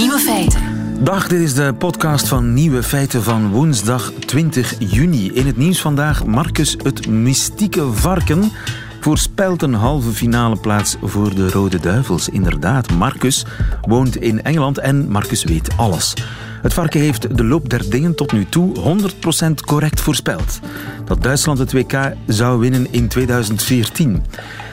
Nieuwe feiten. Dag, dit is de podcast van Nieuwe Feiten van woensdag 20 juni. In het nieuws vandaag Marcus het mystieke varken voorspelt een halve finale plaats voor de Rode Duivels. Inderdaad, Marcus woont in Engeland en Marcus weet alles. Het varken heeft de loop der dingen tot nu toe 100% correct voorspeld. Dat Duitsland het WK zou winnen in 2014.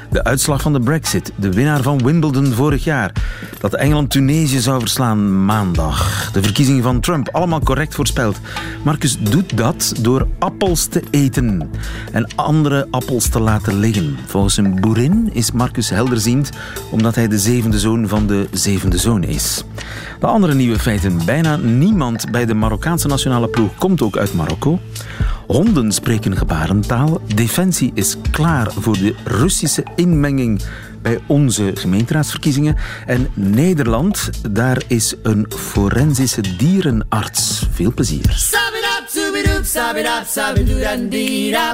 De uitslag van de Brexit, de winnaar van Wimbledon vorig jaar. Dat Engeland Tunesië zou verslaan maandag. De verkiezingen van Trump, allemaal correct voorspeld. Marcus doet dat door appels te eten en andere appels te laten liggen. Volgens een boerin is Marcus helderziend omdat hij de zevende zoon van de zevende zoon is. De andere nieuwe feiten. Bijna niemand bij de Marokkaanse nationale ploeg komt ook uit Marokko. Honden spreken gebarentaal. Defensie is klaar voor de Russische inmenging bij onze gemeenteraadsverkiezingen. En Nederland, daar is een forensische dierenarts. Veel plezier.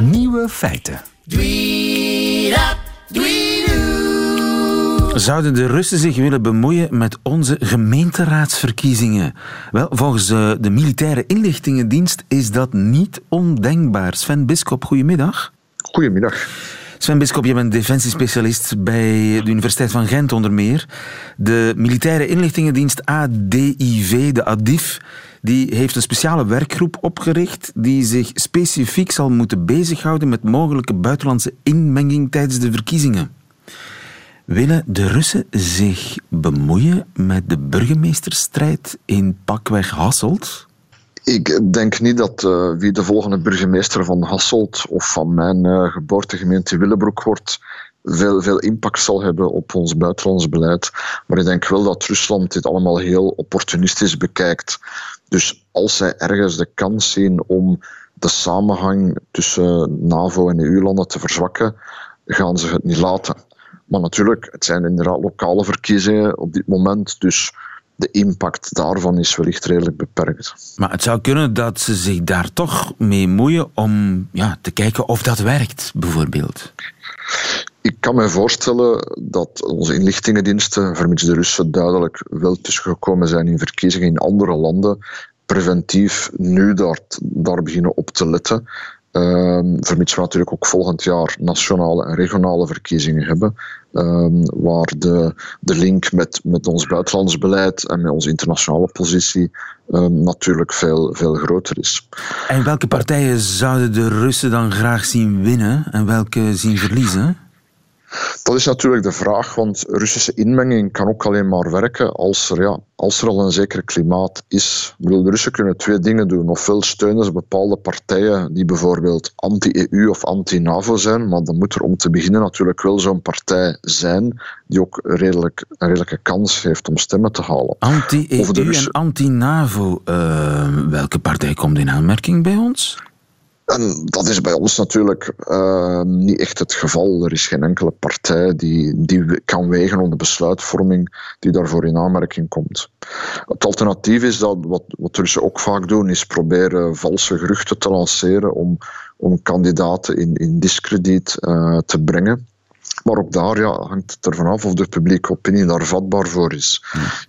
Nieuwe feiten. Zouden de Russen zich willen bemoeien met onze gemeenteraadsverkiezingen? Wel, volgens de militaire inlichtingendienst is dat niet ondenkbaar. Sven Biskop, goedemiddag. Goedemiddag. Sven Biskop, je bent defensiespecialist bij de Universiteit van Gent onder meer. De militaire inlichtingendienst ADIV, de ADIF, die heeft een speciale werkgroep opgericht die zich specifiek zal moeten bezighouden met mogelijke buitenlandse inmenging tijdens de verkiezingen. Willen de Russen zich bemoeien met de burgemeesterstrijd in pakweg Hasselt? Ik denk niet dat uh, wie de volgende burgemeester van Hasselt of van mijn uh, geboortegemeente Willebroek wordt, veel, veel impact zal hebben op ons buitenlands beleid. Maar ik denk wel dat Rusland dit allemaal heel opportunistisch bekijkt. Dus als zij ergens de kans zien om de samenhang tussen NAVO en EU-landen te verzwakken, gaan ze het niet laten. Maar natuurlijk, het zijn inderdaad lokale verkiezingen op dit moment, dus de impact daarvan is wellicht redelijk beperkt. Maar het zou kunnen dat ze zich daar toch mee moeien om ja, te kijken of dat werkt, bijvoorbeeld. Ik kan me voorstellen dat onze inlichtingendiensten, vermits de Russen duidelijk wel tussengekomen zijn in verkiezingen in andere landen, preventief nu daar, daar beginnen op te letten. Um, vermits we natuurlijk ook volgend jaar nationale en regionale verkiezingen hebben, um, waar de, de link met, met ons buitenlands beleid en met onze internationale positie um, natuurlijk veel, veel groter is. En welke partijen zouden de Russen dan graag zien winnen en welke zien verliezen? Dat is natuurlijk de vraag, want Russische inmenging kan ook alleen maar werken als er, ja, als er al een zeker klimaat is. Ik bedoel, de Russen kunnen twee dingen doen. Ofwel steunen ze bepaalde partijen die bijvoorbeeld anti-EU of anti-NAVO zijn, maar dan moet er om te beginnen natuurlijk wel zo'n partij zijn die ook redelijk, een redelijke kans heeft om stemmen te halen. Anti-EU en anti-NAVO, uh, welke partij komt in aanmerking bij ons? En dat is bij ons natuurlijk uh, niet echt het geval. Er is geen enkele partij die, die kan wegen onder besluitvorming die daarvoor in aanmerking komt. Het alternatief is dat, wat, wat Russen ook vaak doen, is proberen valse geruchten te lanceren om, om kandidaten in, in discrediet uh, te brengen. Maar ook daar ja, hangt het ervan af of de publieke opinie daar vatbaar voor is.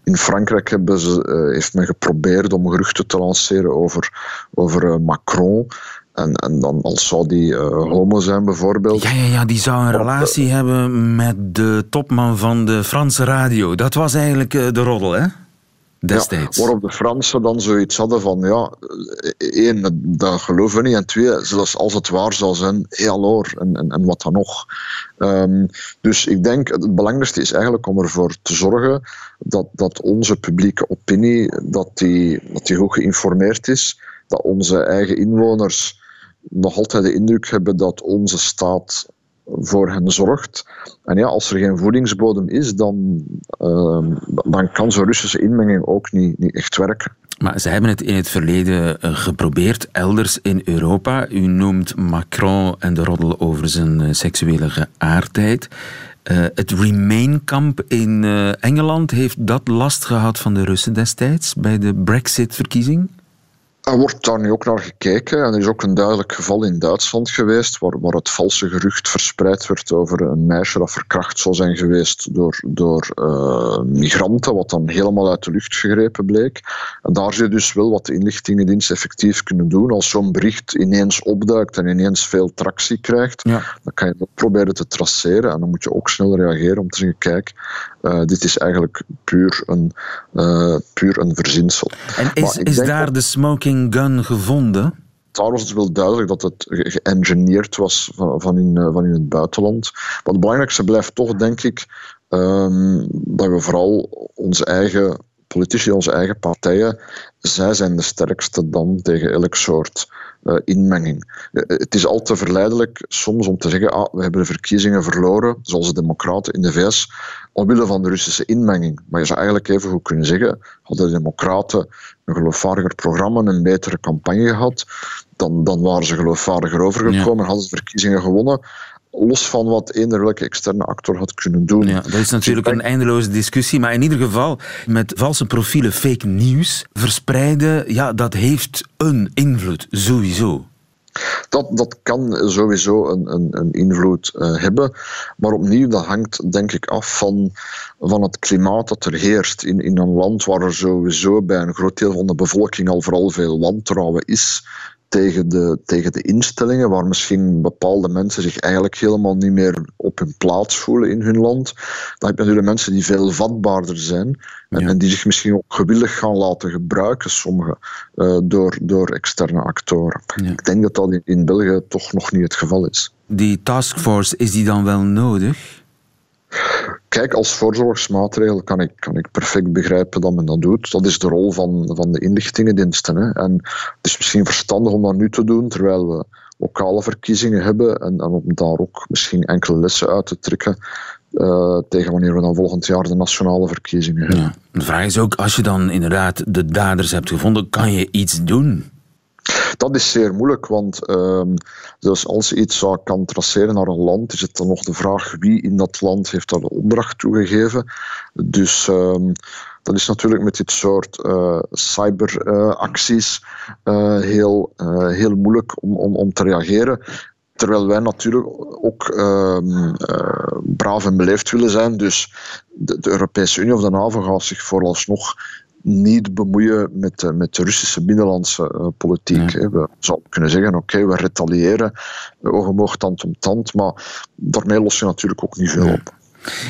In Frankrijk hebben ze, uh, heeft men geprobeerd om geruchten te lanceren over, over Macron. En, en dan als zou die uh, homo zijn bijvoorbeeld. Ja, ja, ja, die zou een relatie hebben met de topman van de Franse radio. Dat was eigenlijk uh, de roddel, hè? Destijds. Ja, waarop de Fransen dan zoiets hadden van, ja, één, dat geloven we niet. En twee, zelfs als het waar zou zijn, hey, en, en, en wat dan nog. Um, dus ik denk, het belangrijkste is eigenlijk om ervoor te zorgen dat, dat onze publieke opinie, dat die, dat die goed geïnformeerd is, dat onze eigen inwoners nog altijd de indruk hebben dat onze staat voor hen zorgt. En ja, als er geen voedingsbodem is, dan, uh, dan kan zo'n Russische inmenging ook niet, niet echt werken. Maar ze hebben het in het verleden eh, geprobeerd, elders in Europa. U noemt Macron en de roddel over zijn eh, seksuele geaardheid. Uh, het Remain-kamp in Engeland heeft dat last gehad van de Russen destijds bij de Brexit-verkiezing? Er wordt daar nu ook naar gekeken. En er is ook een duidelijk geval in Duitsland geweest, waar, waar het valse gerucht verspreid werd over een meisje dat verkracht zou zijn geweest door, door uh, migranten, wat dan helemaal uit de lucht gegrepen bleek. En daar zie je dus wel wat de inlichtingendienst effectief kunnen doen. Als zo'n bericht ineens opduikt en ineens veel tractie krijgt, ja. dan kan je dat proberen te traceren. En dan moet je ook snel reageren om te zeggen, kijk, uh, dit is eigenlijk puur een, uh, puur een verzinsel. En is, is daar de smoking gun gevonden? Daar was het wel duidelijk dat het geëngineerd was van, van, in, uh, van in het buitenland. Maar het belangrijkste blijft toch, denk ik, um, dat we vooral onze eigen politici, onze eigen partijen, zij zijn de sterkste dan tegen elk soort uh, inmenging. Uh, het is al te verleidelijk soms om te zeggen, ah, we hebben de verkiezingen verloren, zoals de democraten in de VS, omwille van de Russische inmenging. Maar je zou eigenlijk even goed kunnen zeggen, hadden de democraten een geloofwaardiger programma en een betere campagne gehad, dan, dan waren ze geloofwaardiger overgekomen, ja. hadden ze verkiezingen gewonnen los van wat eender welke externe actor had kunnen doen. Ja, dat is natuurlijk een eindeloze discussie, maar in ieder geval met valse profielen fake nieuws verspreiden, ja, dat heeft een invloed, sowieso. Dat, dat kan sowieso een, een, een invloed uh, hebben. Maar opnieuw, dat hangt denk ik af van, van het klimaat dat er heerst. In, in een land waar er sowieso bij een groot deel van de bevolking al vooral veel wantrouwen is tegen de, tegen de instellingen, waar misschien bepaalde mensen zich eigenlijk helemaal niet meer op hun plaats voelen in hun land. Dan heb je natuurlijk mensen die veel vatbaarder zijn en, ja. en die zich misschien ook gewillig gaan laten gebruiken, sommigen, uh, door, door externe actoren. Ja. Ik denk dat dat in, in België toch nog niet het geval is. Die taskforce, is die dan wel nodig? Kijk, als voorzorgsmaatregel kan ik, kan ik perfect begrijpen dat men dat doet. Dat is de rol van, van de inlichtingendiensten. Hè. En het is misschien verstandig om dat nu te doen, terwijl we lokale verkiezingen hebben en, en om daar ook misschien enkele lessen uit te trekken uh, tegen wanneer we dan volgend jaar de nationale verkiezingen hebben. Ja. De vraag is ook, als je dan inderdaad de daders hebt gevonden, kan je iets doen? Dat is zeer moeilijk, want dus als je iets kan traceren naar een land, is het dan nog de vraag wie in dat land heeft daar de opdracht toegegeven. Dus um, dat is natuurlijk met dit soort uh, cyberacties uh, heel, uh, heel moeilijk om, om, om te reageren. Terwijl wij natuurlijk ook uh, braaf en beleefd willen zijn. Dus de, de, Europese Unie of de NAVO gaat zich vooralsnog niet bemoeien met de, met de Russische binnenlandse uh, politiek. Ja. We zouden kunnen zeggen, oké, okay, we retaliëren, oog tand om tand, maar daarmee los je natuurlijk ook niet veel op.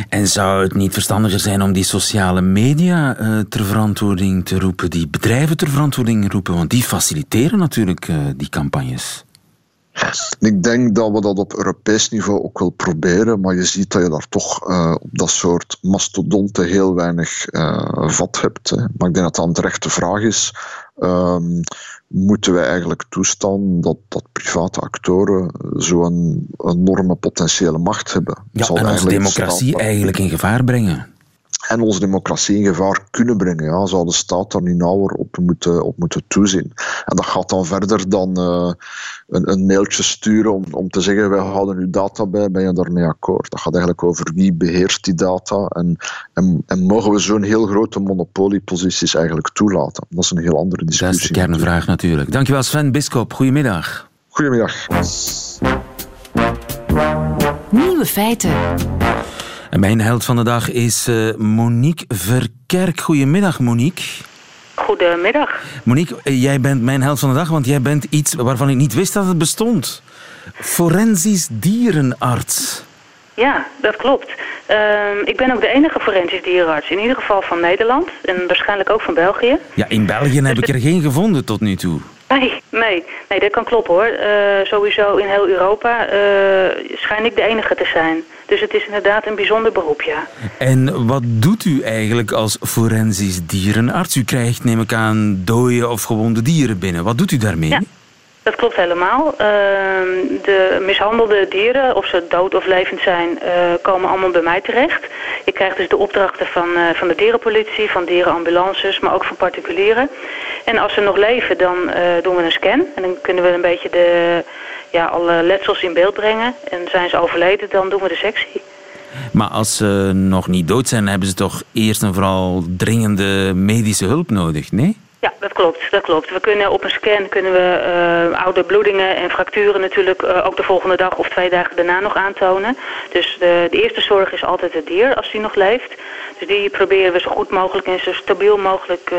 En zou het niet verstandiger zijn om die sociale media uh, ter verantwoording te roepen, die bedrijven ter verantwoording roepen, want die faciliteren natuurlijk uh, die campagnes? Ik denk dat we dat op Europees niveau ook wel proberen, maar je ziet dat je daar toch uh, op dat soort mastodonten heel weinig uh, vat hebt. Hè. Maar ik denk dat dat een terechte vraag is. Um, moeten wij eigenlijk toestaan dat, dat private actoren zo'n enorme potentiële macht hebben? Ja, en onze democratie eigenlijk in gevaar brengen en onze democratie in gevaar kunnen brengen. Ja, zou de staat daar niet nauwer op moeten, op moeten toezien. En dat gaat dan verder dan uh, een, een, mailtje sturen om, om te zeggen wij houden uw data bij, ben je daarmee akkoord? Dat gaat eigenlijk over wie beheerst die data en, en, en mogen we zo'n heel grote monopolieposities eigenlijk toelaten? Dat is een heel andere discussie. Dat is de kernvraag natuurlijk. Dankjewel Sven Biskop, goedemiddag. Goedemiddag. Nieuwe feiten. En mijn held van de dag is uh, Monique Verkerk. Goedemiddag, Monique. Goedemiddag. Monique, eh, jij bent mijn held van de dag, want jij bent iets waarvan ik niet wist dat het bestond. Forensisch dierenarts. Ja, dat klopt. Uh, ik ben ook de enige forensisch dierenarts, in ieder geval van Nederland en waarschijnlijk ook van België. Ja, in België heb ik er geen gevonden tot nu toe. Nee, nee, nee dat kan kloppen hoor. Uh, sowieso in heel Europa uh, schijn ik de enige te zijn. Dus het is inderdaad een bijzonder beroep, ja. En wat doet u eigenlijk als forensisch dierenarts? U krijgt, neem ik aan, dode of gewonde dieren binnen. Wat doet u daarmee? Ja. Dat klopt helemaal. Uh, de mishandelde dieren, of ze dood of levend zijn, uh, komen allemaal bij mij terecht. Ik krijg dus de opdrachten van, uh, van de dierenpolitie, van dierenambulances, maar ook van particulieren. En als ze nog leven, dan eh, doen we een scan. En dan kunnen we een beetje de, ja, alle letsels in beeld brengen. En zijn ze overleden, dan doen we de sectie. Maar als ze nog niet dood zijn, hebben ze toch eerst en vooral dringende medische hulp nodig, nee? Ja, dat klopt, dat klopt. We kunnen op een scan kunnen we uh, oude bloedingen en fracturen natuurlijk uh, ook de volgende dag of twee dagen daarna nog aantonen. Dus de, de, eerste zorg is altijd het dier als die nog leeft. Dus die proberen we zo goed mogelijk en zo stabiel mogelijk uh,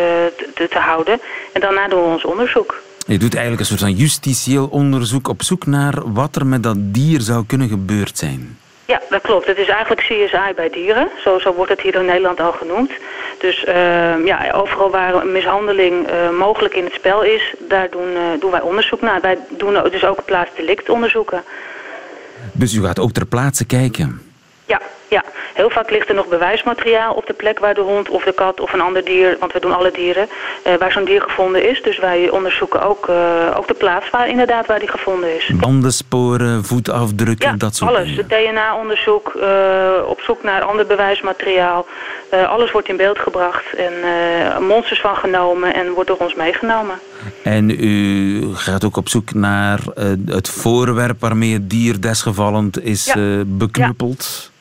te, te, houden. En daarna doen we ons onderzoek. Je doet eigenlijk een soort van justitieel onderzoek op zoek naar wat er met dat dier zou kunnen gebeurd zijn. Ja, dat klopt. Het is eigenlijk CSI bij dieren. Zo, zo wordt het hier in Nederland al genoemd. Dus uh, ja, overal waar mishandeling uh, mogelijk in het spel is, daar doen, uh, doen wij onderzoek naar. Wij doen dus ook plaatsdelict onderzoeken. Dus u gaat ook ter plaatse kijken? Ja, heel vaak ligt er nog bewijsmateriaal op de plek waar de hond of de kat of een ander dier, want we doen alle dieren, uh, waar zo'n dier gevonden is. Dus wij onderzoeken ook, uh, ook de plaats waar inderdaad waar die gevonden is. Bandensporen, voetafdrukken, ja, dat soort alles. dingen. DNA-onderzoek, uh, op zoek naar ander bewijsmateriaal. alles wordt in beeld gebracht en monsters van genomen en wordt door ons meegenomen. En u gaat ook op zoek naar het voorwerp waarmee het dier desgevallend is ja. beknuppeld? Ja.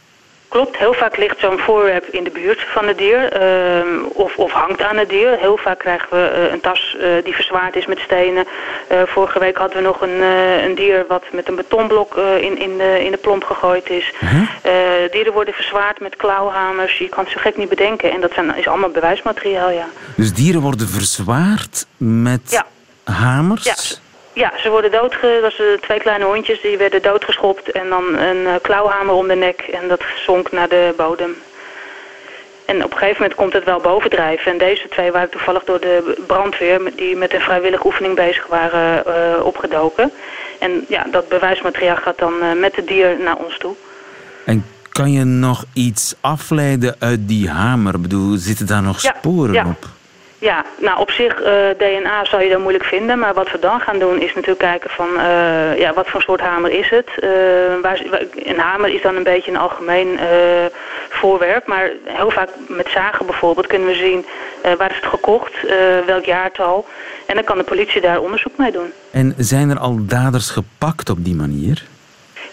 Klopt, heel vaak ligt zo'n voorwerp in de buurt van het dier uh, of, of hangt aan het dier. Heel vaak krijgen we uh, een tas uh, die verzwaard is met stenen. Uh, vorige week hadden we nog een, een dier wat met een betonblok in, in, de, in de plomp gegooid is. -huh. dieren worden verzwaard met klauwhamers. Je kan het zo gek niet bedenken. En dat zijn, is allemaal bewijsmateriaal, ja. Dus dieren worden verzwaard met ja. hamers? Ja. Ja, ze worden doodge... Dat zijn twee kleine hondjes, die werden doodgeschopt en dan een uh, klauwhamer om de nek en dat zonk naar de bodem. En op een gegeven moment komt het wel bovendrijven. En deze twee waren toevallig door de brandweer, die met een vrijwillige oefening bezig waren, uh, opgedoken. En ja, dat bewijsmateriaal gaat dan uh, met het dier naar ons toe. En kan je nog iets afleiden uit die hamer? Ik bedoel, zitten daar nog sporen ja. op? Ja, nou op zich uh, DNA zou je dan moeilijk vinden, maar wat we dan gaan doen is natuurlijk kijken van uh, ja, wat voor soort hamer is het. Uh, waar, een hamer is dan een beetje een algemeen voorwerp, maar heel vaak met zagen bijvoorbeeld kunnen we zien waar is het gekocht, welk jaartal. En dan kan de politie daar onderzoek mee doen. En zijn er al daders gepakt op die manier?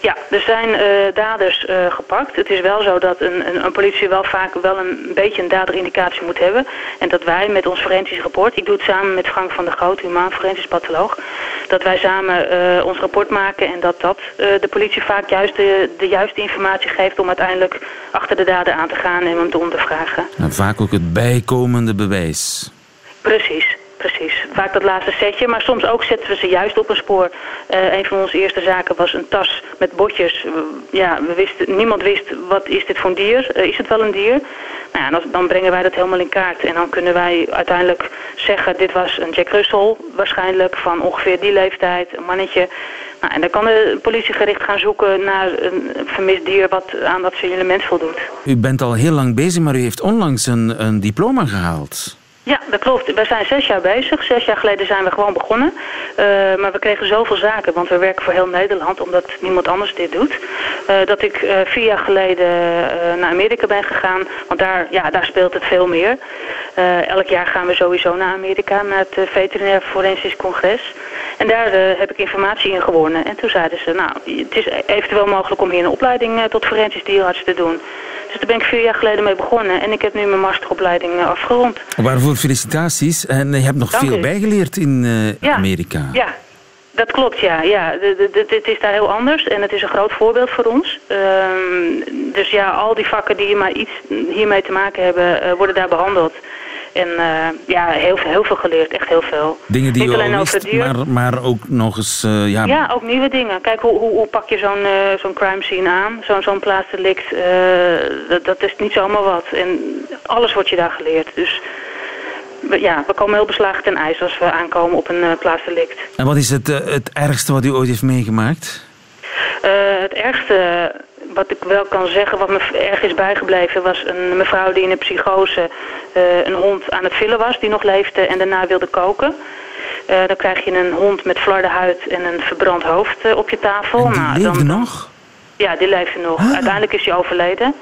Ja, er zijn uh, daders uh, gepakt. Het is wel zo dat een, een, een, politie wel vaak wel een beetje een daderindicatie moet hebben. En dat wij met ons forensisch rapport, ik doe het samen met Frank van der Groot, humaan forensisch patholoog, dat wij samen uh, ons rapport maken en dat dat de politie vaak juist de, de juiste informatie geeft om uiteindelijk achter de dader aan te gaan en hem te ondervragen. En vaak ook het bijkomende bewijs. Precies. Vaak dat laatste setje, maar soms ook zetten we ze juist op een spoor. Uh, een van onze eerste zaken was een tas met botjes. Ja, we wisten, niemand wist, wat is dit voor een dier? Uh, is het wel een dier? Nou ja, dan, dan brengen wij dat helemaal in kaart. En dan kunnen wij uiteindelijk zeggen, dit was een Jack Russell waarschijnlijk van ongeveer die leeftijd, een mannetje. Nou, en dan kan de politie gericht gaan zoeken naar een vermist dier wat aan dat signalement voldoet. U bent al heel lang bezig, maar u heeft onlangs een, een diploma gehaald. Ja, dat klopt. We zijn zes jaar bezig. Zes jaar geleden zijn we gewoon begonnen. Uh, maar we kregen zoveel zaken, want we werken voor heel Nederland, omdat niemand anders dit doet. Uh, dat ik uh, vier jaar geleden naar Amerika ben gegaan, want daar, ja, daar speelt het veel meer. elk jaar gaan we sowieso naar Amerika, naar het Veterinair Forensisch Congres. En daar heb ik informatie in gewonnen. En toen zeiden ze, nou, het is eventueel mogelijk om hier een opleiding tot forensisch dierarts te doen. Dus daar ben ik vier jaar geleden mee begonnen. En ik heb nu mijn masteropleiding afgerond. Waarvoor felicitaties. En je hebt nog Dank veel u. bijgeleerd in uh, ja. Amerika. Ja, dat klopt, ja. ja. Het is daar heel anders en het is een groot voorbeeld voor ons. Um, dus ja, al die vakken die maar iets hiermee te maken hebben, uh, worden daar behandeld. En uh, ja, heel, heel veel geleerd, echt heel veel. Dingen die Niet je al wist, maar, maar ook nog eens... Uh, ja, Ja, ook nieuwe dingen. Kijk, hoe, hoe, hoe pak je zo'n uh, zo'n crime scene aan? Zo'n zo'n plaatsdelict, dat, dat is niet zomaar wat. En alles wordt je daar geleerd. Dus we, ja, we komen heel beslagen ten ijs als we aankomen op een plaatsdelict. En wat is het, het ergste wat u ooit heeft meegemaakt? het ergste wat ik wel kan zeggen, wat me erg is bijgebleven, was een mevrouw die in een psychose uh, een hond aan het villen was, die nog leefde en daarna wilde koken. Uh, dan krijg je een hond met flarde huid en een verbrand hoofd uh, op je tafel. En die nou, leefde dan, nog? Ja, die leefde nog. Ah. Uiteindelijk is hij overleden.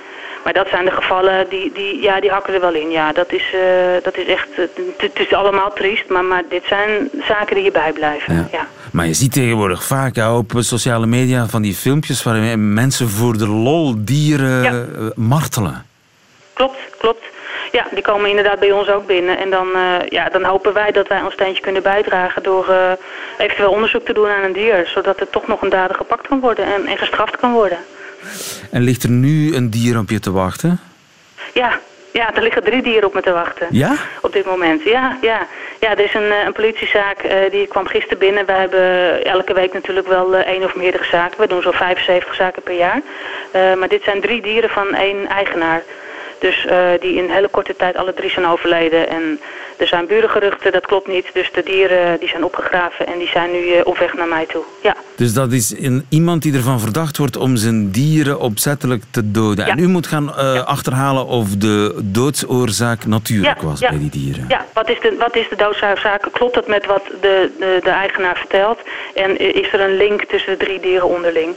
Maar dat zijn de gevallen, die, die, ja, die hakken er wel in. Ja, dat is, uh, dat is echt, het is allemaal triest, maar, maar dit zijn zaken die je bijblijven. Ja. ja. Maar je ziet tegenwoordig vaak ja, op sociale media van die filmpjes waarin mensen voor de lol dieren ja. martelen. Klopt, klopt. Ja, die komen inderdaad bij ons ook binnen. En dan, ja, dan hopen wij dat wij ons steentje kunnen bijdragen door eventueel onderzoek te doen aan een dier. Zodat er toch nog een dader gepakt kan worden en, en gestraft kan worden. En ligt er nu een dier op je te wachten? Ja, ja, er liggen drie dieren op me te wachten. Ja? Op dit moment, ja. Ja, ja er is een, een politiezaak, uh, die kwam gisteren binnen. We hebben elke week natuurlijk wel uh, één of meerdere zaken. We doen zo'n 75 zaken per jaar. Uh, maar dit zijn drie dieren van één eigenaar. Dus die in hele korte tijd alle drie zijn overleden. En er zijn burengeruchten, dat klopt niet. Dus de dieren die zijn opgegraven en die zijn nu op weg naar mij toe. Ja. Dus dat is een, iemand die ervan verdacht wordt om zijn dieren opzettelijk te doden. En u moet gaan achterhalen of de doodsoorzaak natuurlijk was bij die dieren. Ja, wat is de, wat is de doodsoorzaak? Klopt dat met wat de, de, de eigenaar vertelt? En is er een link tussen de drie dieren onderling?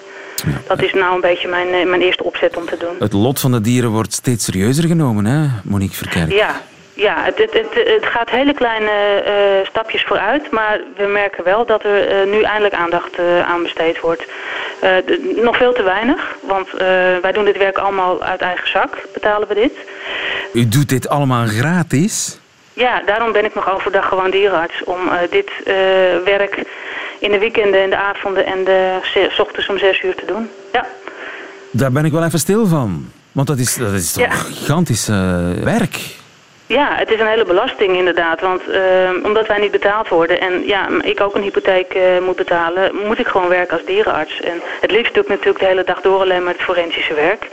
Dat is nou een beetje mijn, eh, mijn eerste opzet om te doen. Het lot van de dieren wordt steeds serieuzer genomen, hè, Monique Verkerk? Ja, ja, het, het, het, het, gaat hele kleine uh, stapjes vooruit, maar we merken wel dat er uh, nu eindelijk aandacht uh, aan besteed wordt. De, nog veel te weinig, want wij doen dit werk allemaal uit eigen zak, betalen we dit. U doet dit allemaal gratis? Ja, daarom ben ik nog overdag gewoon dierenarts, om dit werk in de weekenden en de avonden en de s ochtends om zes uur te doen. Ja. Daar ben ik wel even stil van, want dat is, dat is toch ja. gigantisch werk? Ja, het is een hele belasting inderdaad. Want uh, omdat wij niet betaald worden en ja, ik ook een hypotheek uh, moet betalen, moet ik gewoon werken als dierenarts. En het liefst doe ik natuurlijk de hele dag door alleen maar het forensische werk.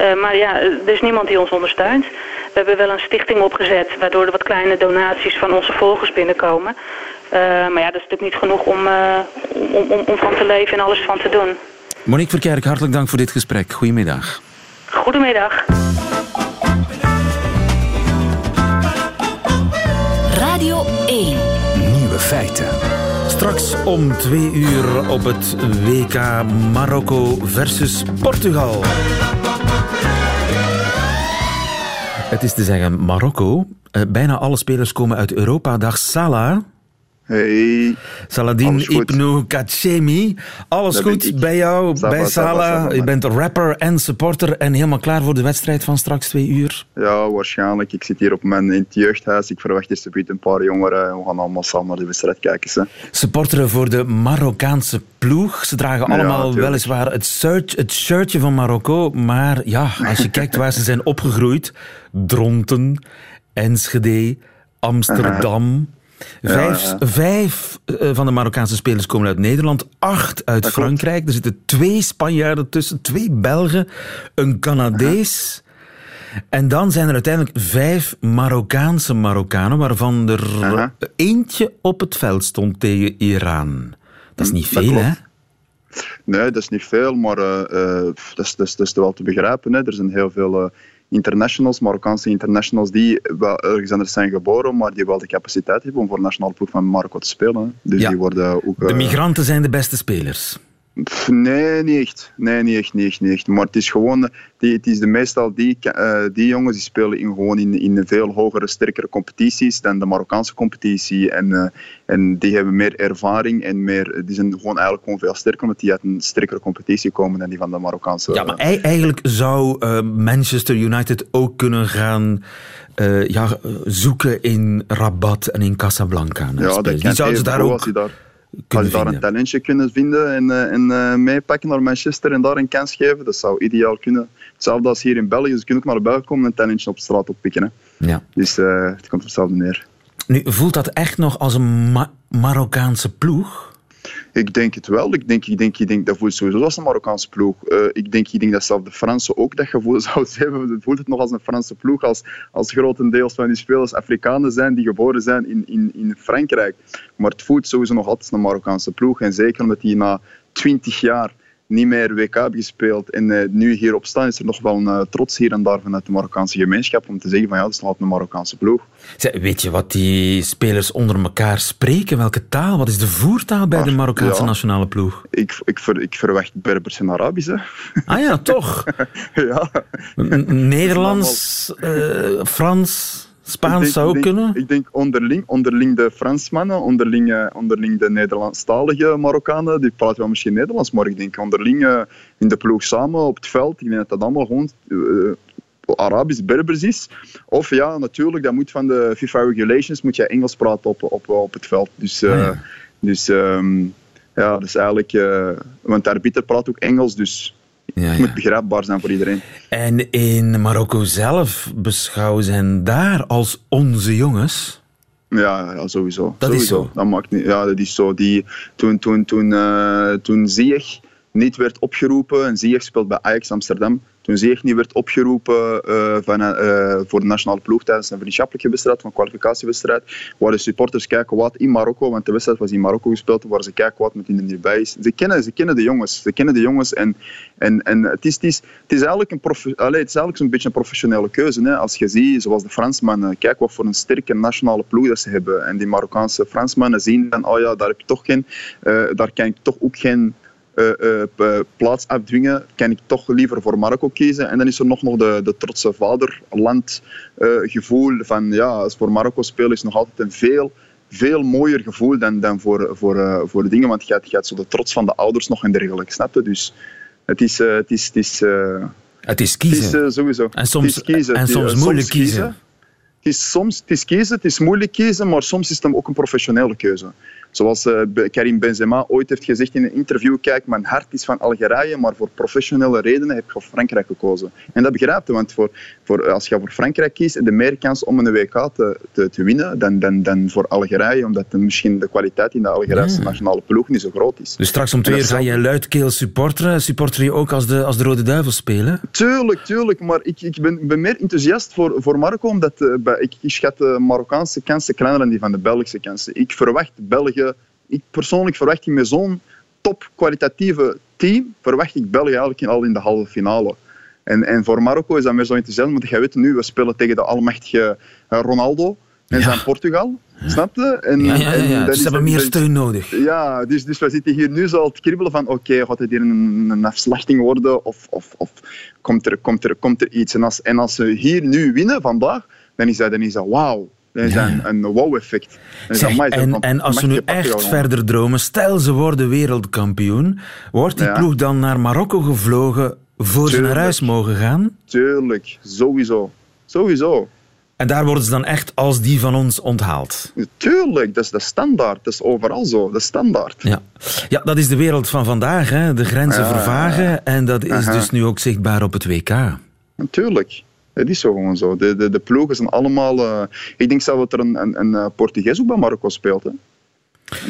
Uh, maar ja, er is niemand die ons ondersteunt. We hebben wel een stichting opgezet, waardoor er wat kleine donaties van onze volgers binnenkomen. maar ja, dat is natuurlijk niet genoeg om, om, om, om van te leven en alles van te doen. Monique Verkerk, hartelijk dank voor dit gesprek. Goedemiddag. Goedemiddag. Feiten. Straks om twee uur op het WK Marokko versus Portugal. Het is te zeggen Marokko. Eh, bijna alle spelers komen uit Europa. Dag Salah. Hey. Saladin Ibnu Kachemi. Alles goed bij jou, bij Salah. Je bent rapper en supporter en helemaal klaar voor de wedstrijd van straks twee uur? Ja, waarschijnlijk. Ik zit hier op mijn in het jeugdhuis. Ik verwacht eerst een paar jongeren. We gaan allemaal samen naar de wedstrijd kijken. Hè. Supporteren voor de Marokkaanse ploeg. Ze dragen allemaal ja, weliswaar het, het shirtje van Marokko. Maar ja, als je kijkt waar ze zijn opgegroeid. Dronten, Enschede, Amsterdam... Vijf, vijf uh, van de Marokkaanse spelers komen uit Nederland, acht uit Frankrijk. Er zitten twee Spanjaarden tussen, twee Belgen, een Canadees. En dan zijn er uiteindelijk vijf Marokkaanse Marokkanen, waarvan er eentje op het veld stond tegen Iran. Dat is niet veel, hè? Nee, dat is niet veel, maar uh, uh, dat, is, dat, is, dat is wel te begrijpen. Hè. Er zijn heel veel internationals, Marokkaanse internationals, die wel ergens anders zijn geboren, maar die wel de capaciteit hebben om voor de nationale ploeg van Marokko te spelen. Dus ja. die worden ook... De eh, migranten zijn de beste spelers. Nee, niet echt. Nee, niet echt, niet echt, niet echt. Maar het is gewoon, die, het is de meestal die, uh, die jongens die spelen in, gewoon in, in veel hogere, sterkere competities dan de Marokkaanse competitie. En, uh, en die hebben meer ervaring en meer, die zijn gewoon eigenlijk gewoon veel sterker, omdat die uit een sterkere competitie komen dan die van de Marokkaanse. Ja, maar eigenlijk zou uh, Manchester United ook kunnen gaan ja, zoeken in Rabat en in Casablanca. Ja, dat die zouden ze daar ook als je daar een talentje kunnen vinden en, uh, en uh, meepakken naar Manchester en daar een kans geven, dat zou ideaal kunnen. Hetzelfde als hier in België, ze kunnen ook naar België komen en een talentje op straat oppikken. Hè. Ja. Dus uh, het komt op hetzelfde neer. Nu, voelt dat echt nog als een Ma Marokkaanse ploeg? Ik denk het wel. Ik denk, ik denk, ik denk dat voelt sowieso als een Marokkaanse ploeg. Uh, ik, denk, ik denk dat zelfs de Fransen ook dat gevoel zouden hebben. Voelt het nog als een Franse ploeg, als, als grotendeels van die spelers Afrikanen zijn die geboren zijn in, in, in Frankrijk. Maar het voelt sowieso nog altijd een Marokkaanse ploeg. En zeker omdat die na twintig jaar niet meer WK gespeeld en uh, nu hierop staan, is er nog wel een uh, trots hier en daar vanuit de Marokkaanse gemeenschap om te zeggen van ja, dat is nog een Marokkaanse ploeg. Weet je wat die spelers onder elkaar spreken? Welke taal? Wat is de voertaal bij de Marokkaanse ja, nationale ploeg? Ik, ik, ver, ik verwacht Berbers en Arabisch. Hè. Ah ja, toch? ja. Nederlands, uh, Frans... Spaans denk, zou ook ik denk, kunnen? Ik denk onderling, onderling de Fransmannen, onderling, onderling de Nederlandstalige Marokkanen, die praten wel misschien Nederlands, maar ik denk onderling in de ploeg samen op het veld, ik denk dat dat allemaal gewoon uh, Arabisch Berbers is. Of ja, natuurlijk, dat moet van de FIFA regulations, moet je Engels praten op, op, op het veld. Dus, uh, ja. dus um, ja, dus eigenlijk, uh, want de arbiter praat ook Engels, dus ja, het moet begrijpbaar zijn voor iedereen. En in Marokko zelf beschouwen ze hen daar als onze jongens? Ja, ja sowieso. Dat sowieso. is zo? Dat maakt niet, ja, dat is zo. Die, toen, toen, toen, uh, toen Ziyech niet werd opgeroepen, en Ziyech speelt bij Ajax Amsterdam, toen niet werd opgeroepen uh, van, uh, voor de nationale ploeg tijdens een vriendschappelijke wedstrijd, een kwalificatiewedstrijd, waren de supporters kijken wat in Marokko, want de wedstrijd was in Marokko gespeeld, waar ze kijken wat met hun erbij is. Ze kennen, ze kennen de jongens, ze kennen de jongens en, en, en het, is, het, is, het is eigenlijk een allez, het is eigenlijk zo'n beetje een professionele keuze. Hè. Als je ziet, zoals de Fransmannen, kijk wat voor een sterke nationale ploeg dat ze hebben. En die Marokkaanse Fransmannen zien dan, oh ja, daar heb je toch geen, daar kan ik toch ook geen plaats afdwingen, kan ik toch liever voor Marokko kiezen. En dan is er nog, nog de, de trotse vaderland gevoel van ja, als voor Marokko spelen is nog altijd een veel, veel mooier gevoel dan, dan voor, voor, voor de dingen, want je hebt, je hebt zo de trots van de ouders nog en dergelijke, snap je? Dus het is... het is, het is het is kiezen. Het is sowieso. En soms, het is kiezen. En soms moeilijk soms kiezen. kiezen. Het is soms het is kiezen, het is moeilijk kiezen, maar soms is het ook een professionele keuze. Zoals uh, Karim Benzema ooit heeft gezegd in een interview, kijk, mijn hart is van Algerije, maar voor professionele redenen heb ik voor Frankrijk gekozen. En dat begrijpt want voor, voor, als je voor Frankrijk kiest, heb je meer kans om een WK te, te, te winnen dan, dan, dan voor Algerije, omdat de, misschien de kwaliteit in de Algerijnse ja. nationale ploeg niet zo groot is. Dus straks om twee uur ga je luidkeel supporteren. Supporter je ook als de, als de Rode Duivels spelen? Tuurlijk, tuurlijk. Maar ik, ik ben, ben meer enthousiast voor, voor Marokko, omdat uh, bij, ik, ik schat de Marokkaanse kansen kleiner dan die van de Belgische kansen. Ik verwacht België ik persoonlijk verwacht ik met zo'n top kwalitatieve team, verwacht ik België eigenlijk al in de halve finale. En, en voor Marokko is dat meer zo enthousiast, want je weet nu, we spelen tegen de almachtige Ronaldo en ja. zijn Portugal. Snap je? En, ja, ja, ja. En dus ze hebben meer steun nodig. Ja, dus, dus we zitten hier nu zo al te kribbelen van oké, okay, gaat het hier een, een afslachting worden of, of, of komt, er, komt, er, komt er iets? En als, en als ze hier nu winnen vandaag, dan is dat, dan is dat wauw. Dat is ja. een, een wow-effect. En, en als ze nu echt verder dromen, stel ze worden wereldkampioen, wordt die ja. ploeg dan naar Marokko gevlogen voor Tuurlijk. ze naar huis mogen gaan? Tuurlijk, sowieso. Sowieso. En daar worden ze dan echt als die van ons onthaald? Tuurlijk, dat is de standaard. Dat is overal zo, de standaard. Ja, ja dat is de wereld van vandaag. Hè. De grenzen vervagen en dat is dus nu ook zichtbaar op het WK. Natuurlijk. Het is zo gewoon zo. De, de, de ploegen zijn allemaal... Uh, ik denk zelfs dat er een, een, een Portugees ook bij Marokko speelt. Hè.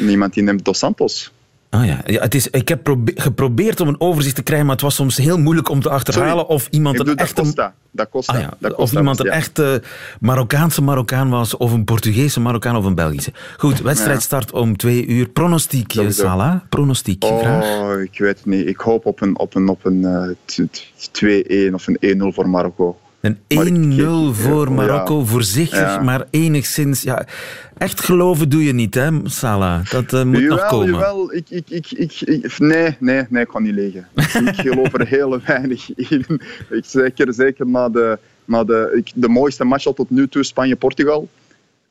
Niemand die neemt Dos Santos. Ah ja, ja het is, ik heb probe geprobeerd om een overzicht te krijgen, maar het was soms heel moeilijk om te achterhalen Sorry, of iemand een echte... Costa. Da Costa. Ah ja, da Costa of iemand een ja. echte Marokkaanse Marokkaan was, of een Portugese Marokkaan of een Belgische. Goed, wedstrijd start om twee uur. Pronostiekje, Sowieso. Salah? Pronostiekje, Oh, graag. ik weet het niet. Ik hoop op een, op een, op een uh, 2-1 of een 1-0 voor Marokko. Een 1-0 Maar ik- voor ja. Marokko, voorzichtig, Ja. maar enigszins... Ja, echt geloven doe je niet, hè, Salah? Dat eh, moet nog komen. jawel. Ik, ik, ik, ik, ik- nee, nee, nee, ik kan niet liggen. ik geloof er heel weinig in. Ik, zeker zeker na de, na de, ik, de mooiste match al tot nu toe, Spanje-Portugal.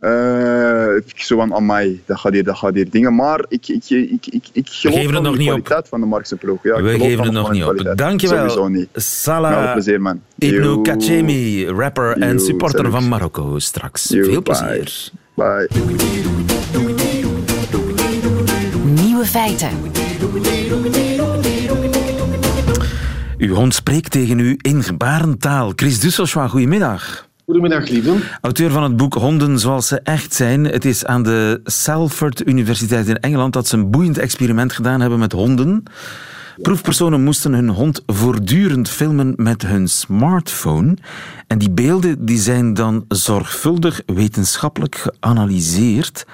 Eh, ik zo van, amai, dat gaat hier, dat gaat hier dingen. Maar ik, ik, ik, ik, ik geloof nog in de niet op. kwaliteit van de Markse ploeg. Ja, ik We geloof geven het nog niet op. kwaliteit. Dankjewel, Salah plezier, man. Ibn. Kachemi, rapper en supporter van Marokko. Straks. Yo, Veel bye. plezier. Bye. Nieuwe feiten. Uw hond spreekt tegen u in gebarentaal. Chris Dusselschwa, goedemiddag. Goedemiddag, lieve. Auteur van het boek Honden zoals ze echt zijn. Het is aan de Salford Universiteit in Engeland dat ze een boeiend experiment gedaan hebben met honden. Proefpersonen moesten hun hond voortdurend filmen met hun smartphone. En die beelden die zijn dan zorgvuldig wetenschappelijk geanalyseerd.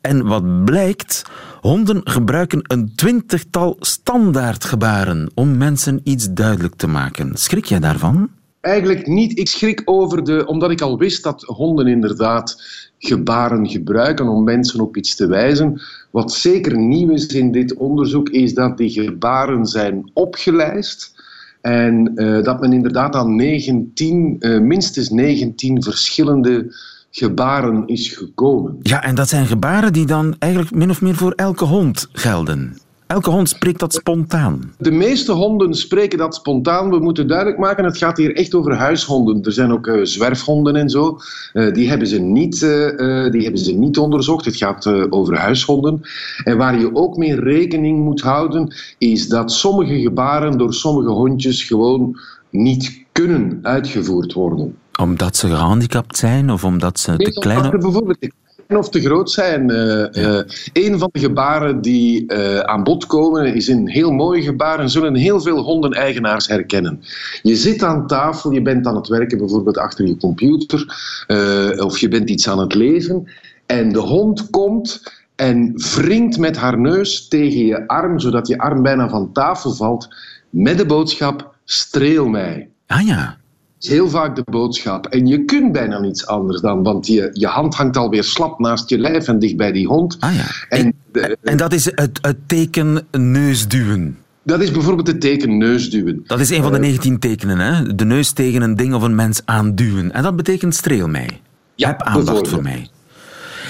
En wat blijkt, honden gebruiken een twintigtal standaardgebaren om mensen iets duidelijk te maken. Schrik jij daarvan? Eigenlijk niet. Ik schrik over de... Omdat ik al wist dat honden inderdaad gebaren gebruiken om mensen op iets te wijzen. Wat zeker nieuw is in dit onderzoek, is dat die gebaren zijn opgelijst. En eh, dat men inderdaad aan 19, eh, minstens 19 verschillende gebaren is gekomen. Ja, en dat zijn gebaren die dan eigenlijk min of meer voor elke hond gelden. Elke hond spreekt dat spontaan. De meeste honden spreken dat spontaan. We moeten duidelijk maken, het gaat hier echt over huishonden. Er zijn ook uh, zwerfhonden en zo. Uh, die, hebben ze niet, uh, die hebben ze niet onderzocht. Het gaat over huishonden. En waar je ook mee rekening moet houden, is dat sommige gebaren door sommige hondjes gewoon niet kunnen uitgevoerd worden. Omdat ze gehandicapt zijn of omdat ze te klein zijn? Bijvoorbeeld of te groot zijn. Uh, een van de gebaren die uh, aan bod komen is een heel mooi gebaar en zullen heel veel hondeneigenaars herkennen. Je zit aan tafel, je bent aan het werken bijvoorbeeld achter je computer of je bent iets aan het lezen en de hond komt en wringt met haar neus tegen je arm, zodat je arm bijna van tafel valt, met de boodschap: streel mij. Ah ja is heel vaak de boodschap. En je kunt bijna niets anders dan, want je, je hand hangt alweer slap naast je lijf en dicht bij die hond. Ah ja. En, en, dat is het, het teken neusduwen. Dat is bijvoorbeeld het teken neusduwen. Dat is een van de 19 eh, tekenen, hè? De neus tegen een ding of een mens aanduwen. En dat betekent streel mij. Ja, Heb aandacht voor mij.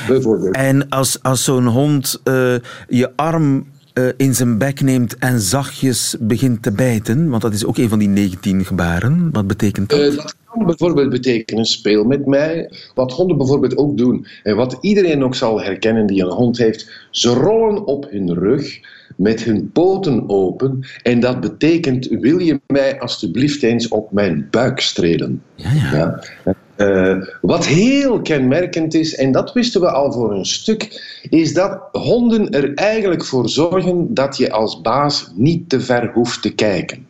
Bijvoorbeeld. En als, als zo'n hond uh, je arm uh, in zijn bek neemt en zachtjes begint te bijten? Want dat is ook een van die 19 gebaren. Wat betekent dat? Dat kan bijvoorbeeld betekenen speel met mij. Wat honden bijvoorbeeld ook doen, en wat iedereen ook zal herkennen die een hond heeft, ze rollen op hun rug met hun poten open. En dat betekent, wil je mij alstublieft eens op mijn buik strelen? Ja, ja. ja? Uh, wat heel kenmerkend is, en dat wisten we al voor een stuk, is dat honden er eigenlijk voor zorgen dat je als baas niet te ver hoeft te kijken.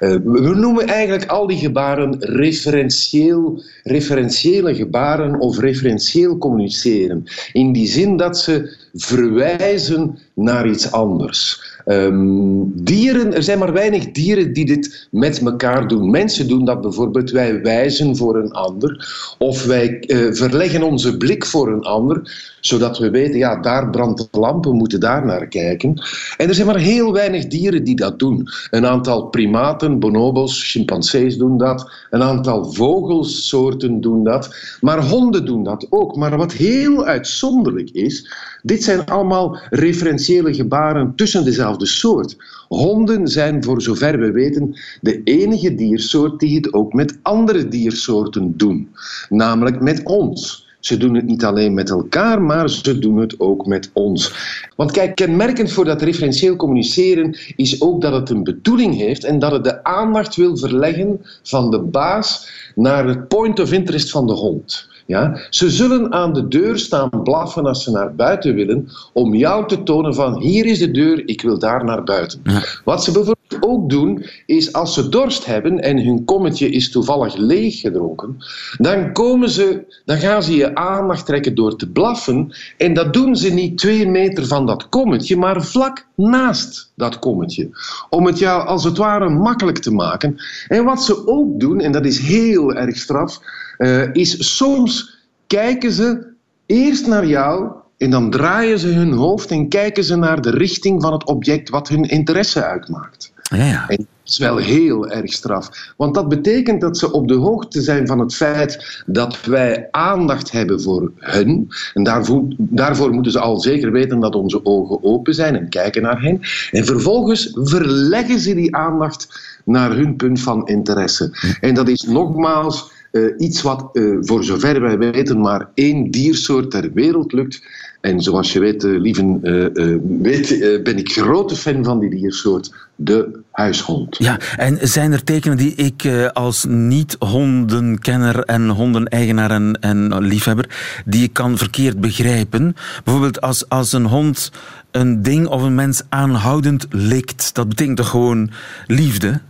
Uh, we noemen eigenlijk al die gebaren referentieel, referentiële gebaren of referentieel communiceren. In die zin dat ze verwijzen naar iets anders. Um, dieren, er zijn maar weinig dieren die dit met elkaar doen. Mensen doen dat bijvoorbeeld, wij wijzen voor een ander of wij uh, verleggen onze blik voor een ander, zodat we weten, ja, daar brandt de lamp, we moeten daar naar kijken. En er zijn maar heel weinig dieren die dat doen. Een aantal primaten, bonobos, chimpansees doen dat, een aantal vogelsoorten doen dat, maar honden doen dat ook. Maar wat heel uitzonderlijk is, dit zijn allemaal referentiële gebaren tussen dezelfde soort. Honden zijn, voor zover we weten, de enige diersoort die het ook met andere diersoorten doen, namelijk met ons. Ze doen het niet alleen met elkaar, maar ze doen het ook met ons. Want kijk, kenmerkend voor dat referentieel communiceren is ook dat het een bedoeling heeft en dat het de aandacht wil verleggen van de baas naar het point of interest van de hond. Ja? Ze zullen aan de deur staan blaffen als ze naar buiten willen, om jou te tonen van hier is de deur, ik wil daar naar buiten. Wat ze bijvoorbeeld ook doen, is als ze dorst hebben en hun kommetje is toevallig leeg gedronken, dan, komen ze, dan gaan ze je aandacht trekken door te blaffen. En dat doen ze niet twee meter van dat kommetje, maar vlak naast dat kommetje. Om het jou als het ware makkelijk te maken. En wat ze ook doen, en dat is heel erg straf, uh, is soms kijken ze eerst naar jou en dan draaien ze hun hoofd en kijken ze naar de richting van het object wat hun interesse uitmaakt. Ja, ja. En dat is wel heel erg straf. Want dat betekent dat ze op de hoogte zijn van het feit dat wij aandacht hebben voor hun. En daarvoor, daarvoor moeten ze al zeker weten dat onze ogen open zijn en kijken naar hen. En vervolgens verleggen ze die aandacht naar hun punt van interesse. En dat is nogmaals uh, iets wat, uh, voor zover wij weten, maar één diersoort ter wereld lukt. En zoals je weet, uh, lieve, weet ben ik grote fan van die diersoort, de huishond. Ja, en zijn er tekenen die ik als niet-hondenkenner en hondeneigenaar en, en liefhebber, die ik kan verkeerd begrijpen? Bijvoorbeeld als, als een hond een ding of een mens aanhoudend likt, dat betekent toch gewoon liefde?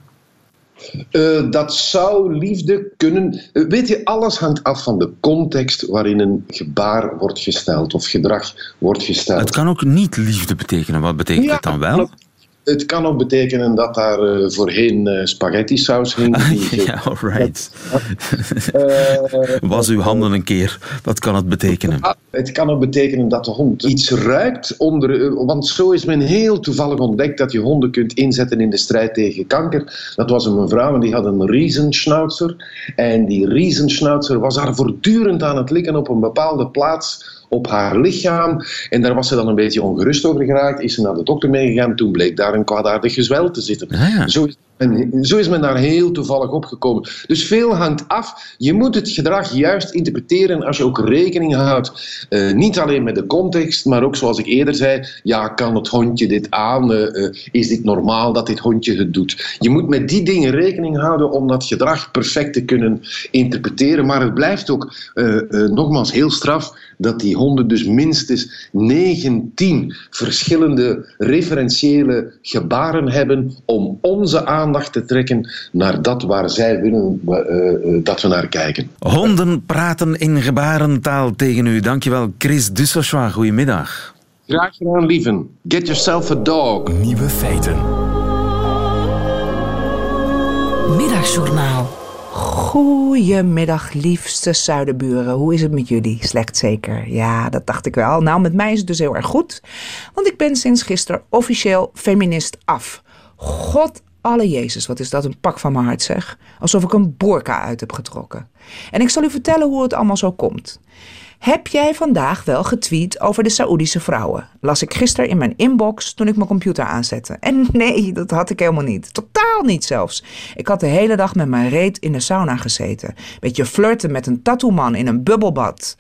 Uh, dat zou liefde kunnen. Uh, weet je, alles hangt af van de context waarin een gebaar wordt gesteld of gedrag wordt gesteld. Het kan ook niet liefde betekenen. Wat betekent ja, het dan wel? Het kan ook betekenen dat daar uh, voorheen uh, spaghetti saus hing. ja, alright. Uh, Was uw handen een keer, dat kan het betekenen. Het kan ook betekenen dat de hond iets ruikt. Onder, want zo is men heel toevallig ontdekt dat je honden kunt inzetten in de strijd tegen kanker. Dat was een mevrouw en die had een riesenschnauzer. En die riesenschnauzer was haar voortdurend aan het likken op een bepaalde plaats op haar lichaam. En daar was ze dan een beetje ongerust over geraakt. Is ze naar de dokter meegegaan. Toen bleek daar een kwaadaardig gezwel te zitten. Ah, Zo is en zo is men daar heel toevallig opgekomen. Dus veel hangt af. Je moet het gedrag juist interpreteren als je ook rekening houdt. Uh, niet alleen met de context, maar ook zoals ik eerder zei. Ja, kan het hondje dit aan? Uh, is dit normaal dat dit hondje het doet? Je moet met die dingen rekening houden om dat gedrag perfect te kunnen interpreteren. Maar het blijft ook nogmaals heel straf dat die honden dus minstens 19 verschillende referentiële gebaren hebben om onze aandacht te trekken naar dat waar zij willen uh, uh, dat we naar kijken. Honden praten in gebarentaal tegen u. Dankjewel, Chris Dussochois. Goedemiddag. Graag gedaan, lieven. Get yourself a dog. Nieuwe feiten. Middagjournaal. Goedemiddag, liefste zuidenburen. Hoe is het met jullie? Slecht zeker? Ja, dat dacht ik wel. Nou, met mij is het dus heel erg goed. Want ik ben sinds gisteren officieel feminist af. God alle Jezus, wat is dat een pak van mijn hart zeg. Alsof ik een boorka uit heb getrokken. En ik zal u vertellen hoe het allemaal zo komt. Heb jij vandaag wel getweet over de Saoedische vrouwen? Las ik gisteren in mijn inbox toen ik mijn computer aanzette. En nee, dat had ik helemaal niet. Totaal niet zelfs. Ik had de hele dag met mijn reet in de sauna gezeten. Beetje flirten met een tattoo-man in een bubbelbad.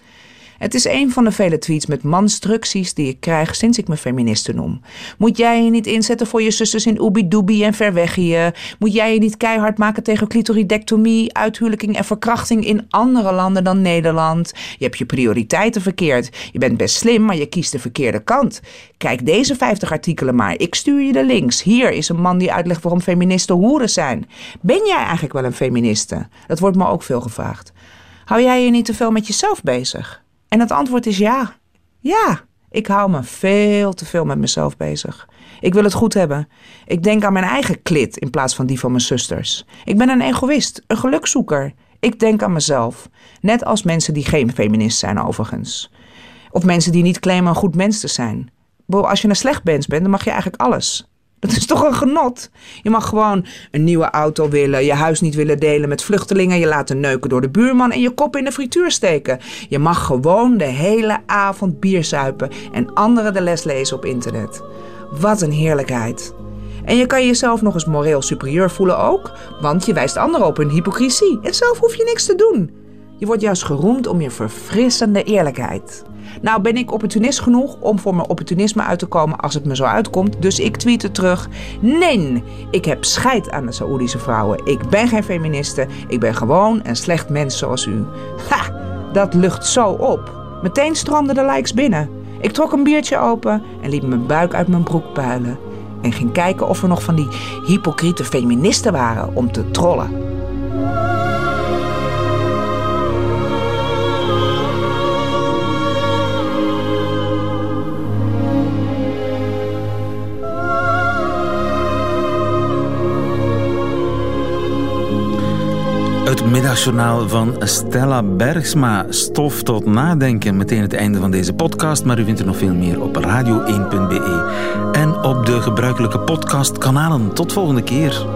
Het is een van de vele tweets met manstructies die ik krijg sinds ik me feministe noem. Moet jij je niet inzetten voor je zusters in Oebi-Doebi en Verwegië? Moet jij je niet keihard maken tegen clitoridectomie, uithuwelijking en verkrachting in andere landen dan Nederland? Je hebt je prioriteiten verkeerd. Je bent best slim, maar je kiest de verkeerde kant. Kijk deze 50 artikelen maar. Ik stuur je de links. Hier is een man die uitlegt waarom feministen hoeren zijn. Ben jij eigenlijk wel een feministe? Dat wordt me ook veel gevraagd. Hou jij je niet te veel met jezelf bezig? En het antwoord is ja. Ja, ik hou me veel te veel met mezelf bezig. Ik wil het goed hebben. Ik denk aan mijn eigen klit in plaats van die van mijn zusters. Ik ben een egoïst, een gelukzoeker. Ik denk aan mezelf. Net als mensen die geen feminist zijn, overigens. Of mensen die niet claimen een goed mens te zijn. Als je een slecht mens bent, dan mag je eigenlijk alles. Dat is toch een genot? Je mag gewoon een nieuwe auto willen, je huis niet willen delen met vluchtelingen, je laten neuken door de buurman en je kop in de frituur steken. Je mag gewoon de hele avond bier zuipen en anderen de les lezen op internet. Wat een heerlijkheid. En je kan jezelf nog eens moreel superieur voelen ook, want je wijst anderen op hun hypocrisie en zelf hoef je niks te doen. Je wordt juist geroemd om je verfrissende eerlijkheid. Nou ben ik opportunist genoeg om voor mijn opportunisme uit te komen als het me zo uitkomt. Dus ik tweette terug. Nee, ik heb scheid aan de Saoedische vrouwen. Ik ben geen feministe. Ik ben gewoon een slecht mens zoals u. Ha, dat lucht zo op. Meteen stroomden de likes binnen. Ik trok een biertje open en liet mijn buik uit mijn broek puilen. En ging kijken of er nog van die hypocriete feministen waren om te trollen. Middagjournaal van Stella Bergsma. Stof tot nadenken. Meteen het einde van deze podcast, maar u vindt er nog veel meer op radio1.be en op de gebruikelijke podcastkanalen. Tot volgende keer.